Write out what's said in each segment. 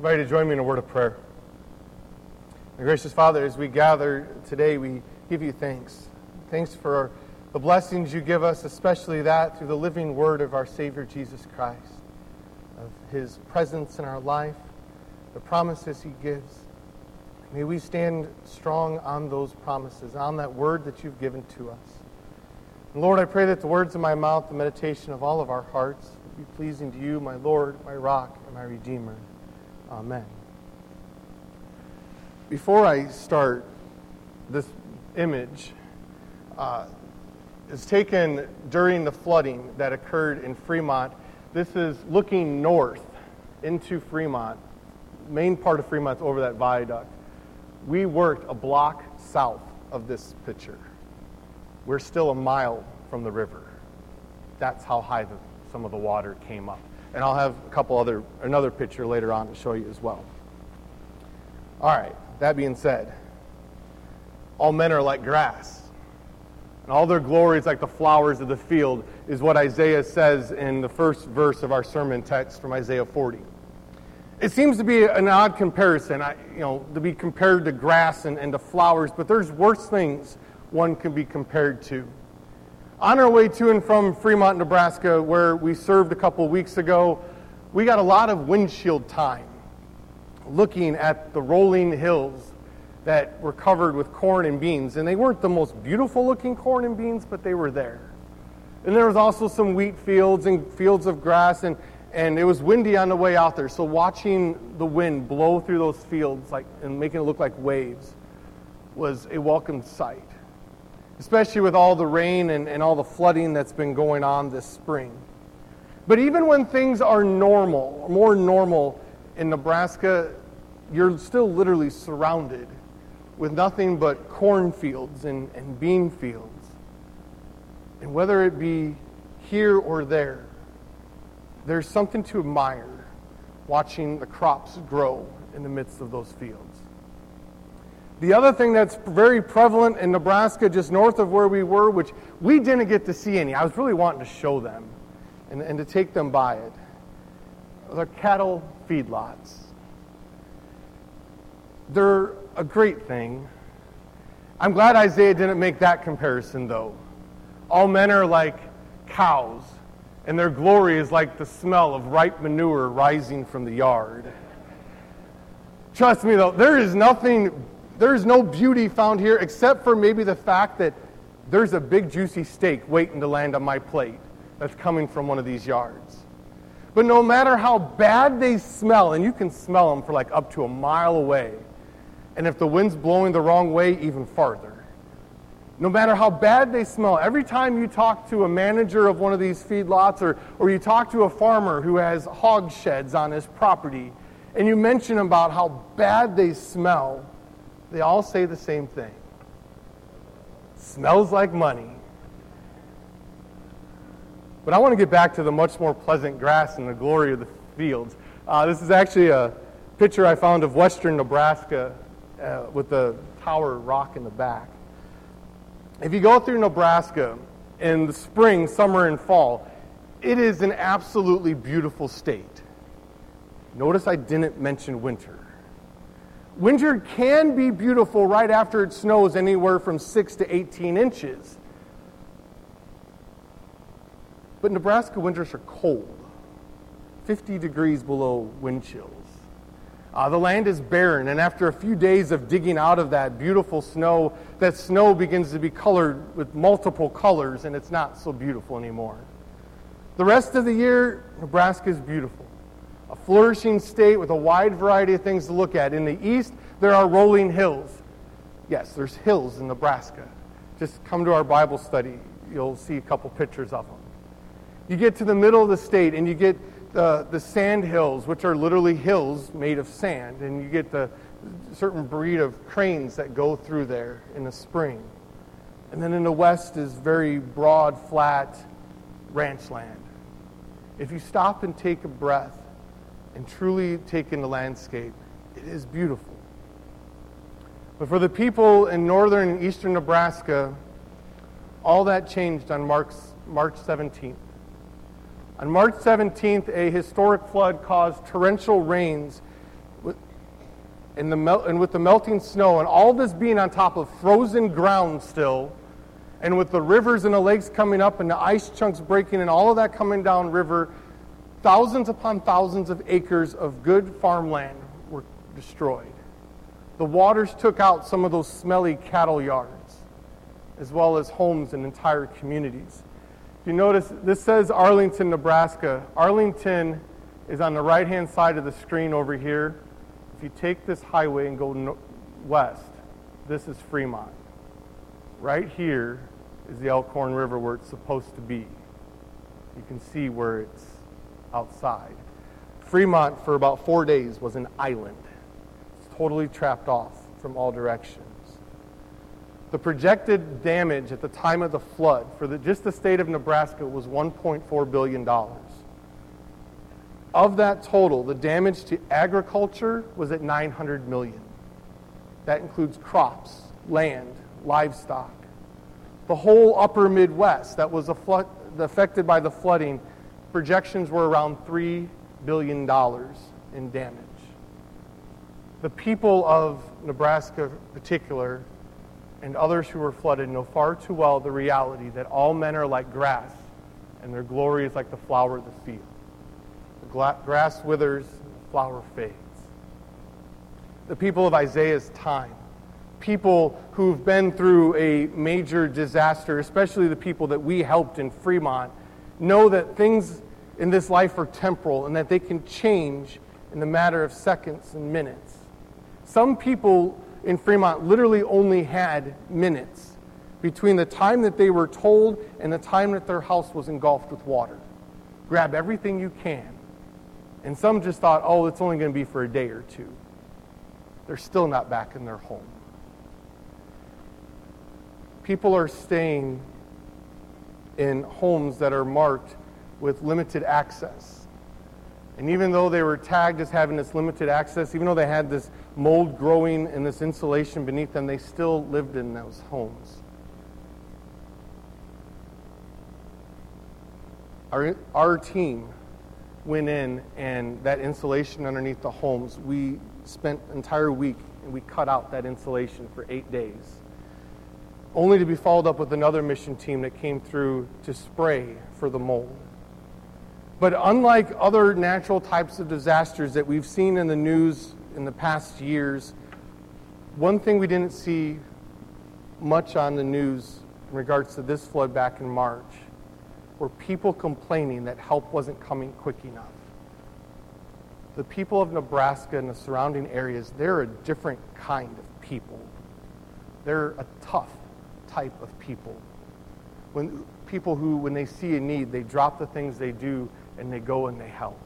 invite you to join me in a word of prayer. My gracious Father, as we gather today, we give you thanks. Thanks for the blessings you give us, especially that through the living word of our Savior Jesus Christ, of his presence in our life, the promises he gives. May we stand strong on those promises, on that word that you've given to us. And Lord, I pray that the words of my mouth, the meditation of all of our hearts, be pleasing to you, my Lord, my rock, and my Redeemer. Amen. Before I start, this image uh, is taken during the flooding that occurred in Fremont. This is looking north into Fremont, main part of Fremont over that viaduct. We worked a block south of this picture. We're still a mile from the river. That's how high the, some of the water came up. And I'll have a couple other, another picture later on to show you as well. All right, that being said, all men are like grass, and all their glory is like the flowers of the field, is what Isaiah says in the first verse of our sermon text from Isaiah 40. It seems to be an odd comparison, I, you know, to be compared to grass and, and to flowers, but there's worse things one can be compared to. On our way to and from Fremont, Nebraska, where we served a couple weeks ago, we got a lot of windshield time looking at the rolling hills that were covered with corn and beans. And they weren't the most beautiful looking corn and beans, but they were there. And there was also some wheat fields and fields of grass, and, and it was windy on the way out there. So watching the wind blow through those fields like, and making it look like waves was a welcome sight especially with all the rain and, and all the flooding that's been going on this spring. But even when things are normal, more normal in Nebraska, you're still literally surrounded with nothing but cornfields and, and bean fields. And whether it be here or there, there's something to admire watching the crops grow in the midst of those fields. The other thing that's very prevalent in Nebraska, just north of where we were, which we didn't get to see any, I was really wanting to show them and, and to take them by it, are cattle feedlots. They're a great thing. I'm glad Isaiah didn't make that comparison, though. All men are like cows, and their glory is like the smell of ripe manure rising from the yard. Trust me, though, there is nothing there's no beauty found here except for maybe the fact that there's a big juicy steak waiting to land on my plate that's coming from one of these yards. But no matter how bad they smell, and you can smell them for like up to a mile away, and if the wind's blowing the wrong way, even farther. No matter how bad they smell, every time you talk to a manager of one of these feedlots or, or you talk to a farmer who has hog sheds on his property, and you mention about how bad they smell, they all say the same thing smells like money. But I want to get back to the much more pleasant grass and the glory of the fields. Uh, this is actually a picture I found of western Nebraska uh, with the tower rock in the back. If you go through Nebraska in the spring, summer, and fall, it is an absolutely beautiful state. Notice I didn't mention winter. Winter can be beautiful right after it snows anywhere from 6 to 18 inches. But Nebraska winters are cold, 50 degrees below wind chills. Uh, the land is barren, and after a few days of digging out of that beautiful snow, that snow begins to be colored with multiple colors, and it's not so beautiful anymore. The rest of the year, Nebraska is beautiful a flourishing state with a wide variety of things to look at. In the east, there are rolling hills. Yes, there's hills in Nebraska. Just come to our Bible study, you'll see a couple pictures of them. You get to the middle of the state and you get the, the sand hills, which are literally hills made of sand, and you get the certain breed of cranes that go through there in the spring. And then in the west is very broad, flat ranch land. If you stop and take a breath, and truly take in the landscape, it is beautiful. But for the people in northern and eastern Nebraska, all that changed on March, March 17th. On March 17th, a historic flood caused torrential rains and, the and with the melting snow and all this being on top of frozen ground still, and with the rivers and the lakes coming up and the ice chunks breaking and all of that coming down river, thousands upon thousands of acres of good farmland were destroyed. The waters took out some of those smelly cattle yards, as well as homes and entire communities. If you notice, this says Arlington, Nebraska. Arlington is on the right hand side of the screen over here. If you take this highway and go no- west, this is Fremont. Right here is the Elkhorn River where it's supposed to be. You can see where it's outside. Fremont, for about four days, was an island. It's totally trapped off from all directions. The projected damage at the time of the flood for the, just the state of Nebraska was $1.4 billion. Of that total, the damage to agriculture was at 900 million. That includes crops, land, livestock. The whole upper Midwest that was affected by the flooding, projections were around $3 billion in damage. The people of Nebraska, in particular, and others who were flooded know far too well the reality that all men are like grass, and their glory is like the flower of the field The grass withers, the flower fades. The people of Isaiah's time, people who've been through a major disaster, especially the people that we helped in Fremont, know that things in this life are temporal and that they can change in the matter of seconds and minutes. Some people in Fremont literally only had minutes between the time that they were told and the time that their house was engulfed with water. Grab everything you can and some just thought, oh, it's only going to be for a day or two. They're still not back in their home. People are staying in homes that are marked with limited access. And even though they were tagged as having this limited access, even though they had this mold growing and this insulation beneath them, they still lived in those homes. Our, our team went in and that insulation underneath the homes, we spent entire week and we cut out that insulation for eight days. Only to be followed up with another mission team that came through to spray for the mold. But unlike other natural types of disasters that we've seen in the news in the past years, one thing we didn't see much on the news in regards to this flood back in March were people complaining that help wasn't coming quick enough. The people of Nebraska and the surrounding areas, they're a different kind of people. They're a tough type of people. When people who, when they see a need, they drop the things they do and they go and they help.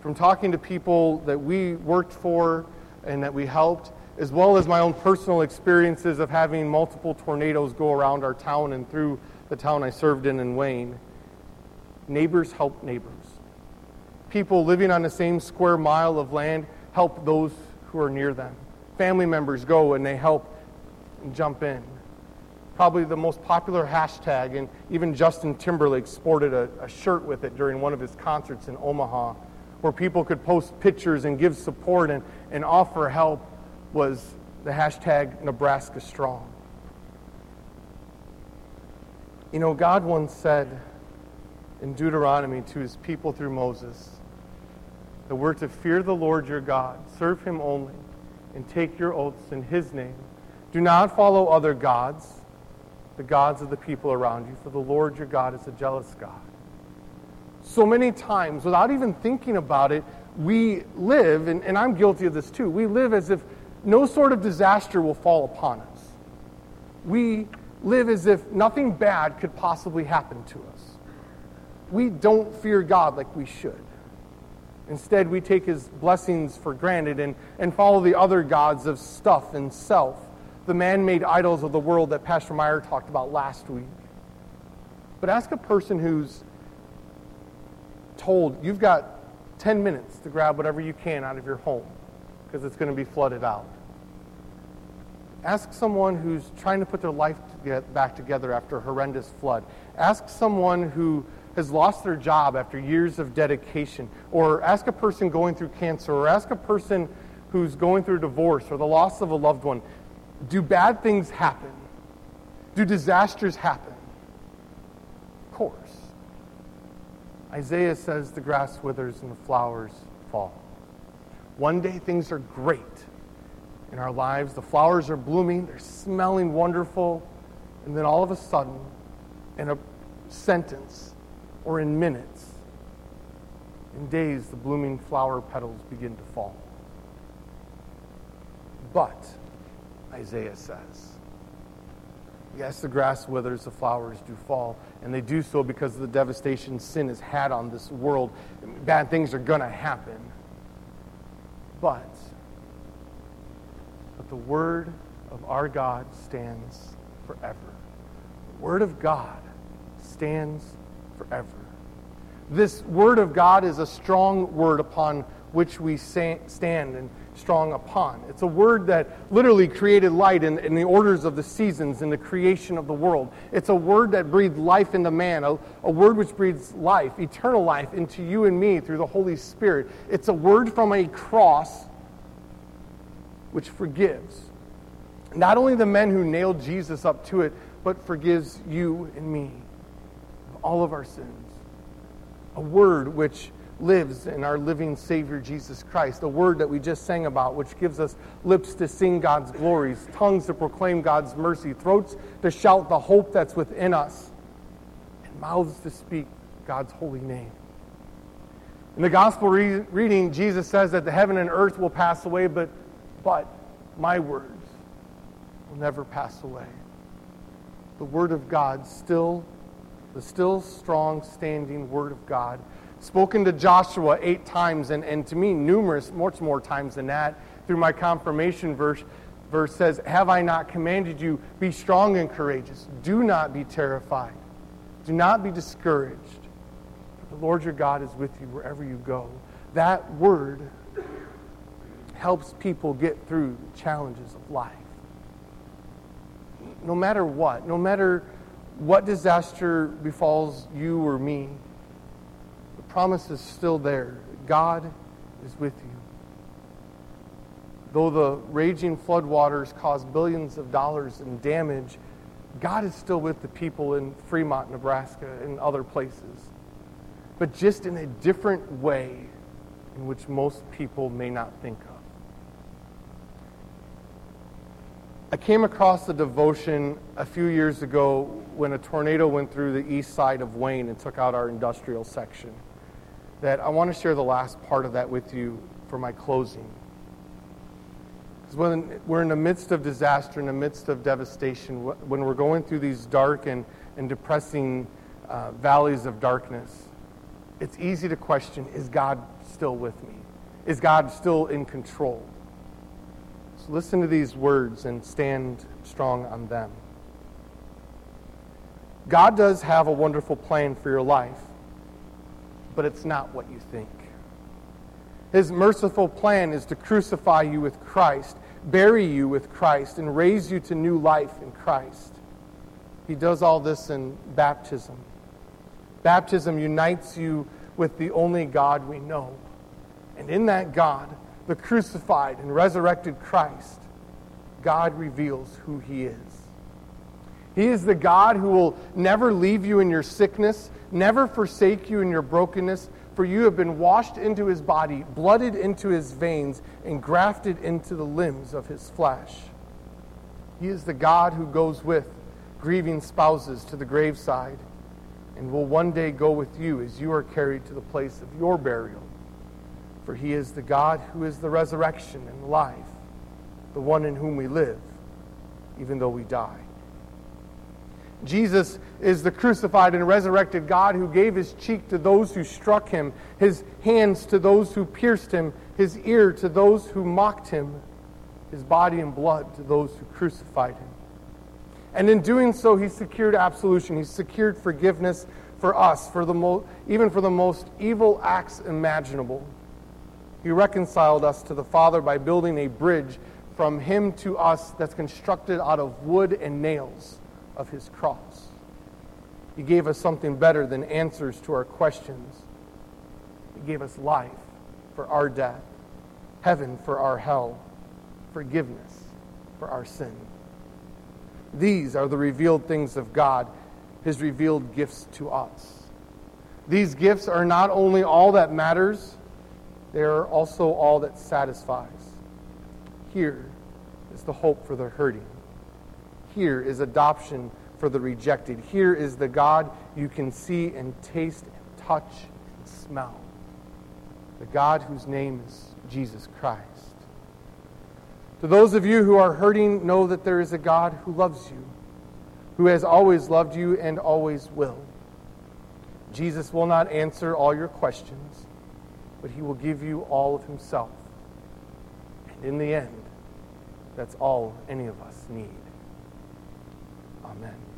From talking to people that we worked for and that we helped, as well as my own personal experiences of having multiple tornadoes go around our town and through the town I served in in Wayne, neighbors help neighbors. People living on the same square mile of land help those who are near them. Family members go and they help and jump in. Probably the most popular hashtag, and even Justin Timberlake sported a, a shirt with it during one of his concerts in Omaha, where people could post pictures and give support and, and offer help, was the hashtag Nebraska Strong. You know, God once said in Deuteronomy to his people through Moses that we're to fear the Lord your God, serve him only, and take your oaths in his name. Do not follow other gods, the gods of the people around you, for the Lord your God is a jealous God. So many times, without even thinking about it, we live, and, and I'm guilty of this too, we live as if no sort of disaster will fall upon us. We live as if nothing bad could possibly happen to us. We don't fear God like we should. Instead, we take his blessings for granted and, and follow the other gods of stuff and self, the man made idols of the world that Pastor Meyer talked about last week. But ask a person who's told you've got 10 minutes to grab whatever you can out of your home because it's going to be flooded out. Ask someone who's trying to put their life to get back together after a horrendous flood. Ask someone who has lost their job after years of dedication. Or ask a person going through cancer. Or ask a person who's going through divorce or the loss of a loved one, do bad things happen? Do disasters happen? Of course. Isaiah says the grass withers and the flowers fall. One day things are great in our lives. The flowers are blooming, they're smelling wonderful, and then all of a sudden, in a sentence or in minutes, in days, the blooming flower petals begin to fall. But, Isaiah says, yes, the grass withers, the flowers do fall, and they do so because of the devastation sin has had on this world. Bad things are going to happen. But, but the word of our God stands forever. The word of God stands forever. This word of God is a strong word upon which we stand and strong upon. It's a word that literally created light in, in, the orders of the seasons in the creation of the world. It's a word that breathed life into man, a, a word which breathes life, eternal life, into you and me through the Holy Spirit. It's a word from a cross which forgives. Not only the men who nailed Jesus up to it, but forgives you and me of all of our sins. A word which lives in our living Savior Jesus Christ. the word that we just sang about, which gives us lips to sing God's glories, tongues to proclaim God's mercy, throats to shout the hope that's within us, and mouths to speak God's holy name. In the gospel re- reading, Jesus says that the heaven and earth will pass away, but, but my words will never pass away. The word of God still, the still strong standing word of God spoken to Joshua eight times, and, and to me, numerous, much more times than that, through my confirmation verse, verse says, Have I not commanded you, be strong and courageous? Do not be terrified. Do not be discouraged. The Lord your God is with you wherever you go. That word helps people get through the challenges of life. No matter what, no matter what disaster befalls you or me, promise is still there. God is with you. Though the raging floodwaters cause billions of dollars in damage, God is still with the people in Fremont, Nebraska, and other places. But just in a different way in which most people may not think of. I came across a devotion a few years ago when a tornado went through the east side of Wayne and took out our industrial section that I want to share the last part of that with you for my closing. Because when we're in the midst of disaster, in the midst of devastation, when we're going through these dark and, and depressing uh, valleys of darkness, it's easy to question is God still with me? Is God still in control? So listen to these words and stand strong on them. God does have a wonderful plan for your life but it's not what you think. His merciful plan is to crucify you with Christ, bury you with Christ, and raise you to new life in Christ. He does all this in baptism. Baptism unites you with the only God we know. And in that God, the crucified and resurrected Christ, God reveals who He is. He is the God who will never leave you in your sickness, never forsake you in your brokenness, for you have been washed into his body, blooded into his veins, and grafted into the limbs of his flesh. He is the God who goes with grieving spouses to the graveside and will one day go with you as you are carried to the place of your burial. For he is the God who is the resurrection and life, the one in whom we live, even though we die. Jesus is the crucified and resurrected God who gave his cheek to those who struck him, his hands to those who pierced him, his ear to those who mocked him, his body and blood to those who crucified him. And in doing so, he secured absolution. He secured forgiveness for us, for the mo- even for the most evil acts imaginable. He reconciled us to the Father by building a bridge from him to us that's constructed out of wood and nails of his cross. He gave us something better than answers to our questions. He gave us life for our death. heaven for our hell, forgiveness for our sin. These are the revealed things of God, his revealed gifts to us. These gifts are not only all that matters, they are also all that satisfies. Here is the hope for the hurting. Here is adoption for the rejected. Here is the God you can see and taste and touch and smell. The God whose name is Jesus Christ. To those of you who are hurting, know that there is a God who loves you, who has always loved you and always will. Jesus will not answer all your questions, but he will give you all of himself. And in the end, that's all any of us need. Amen.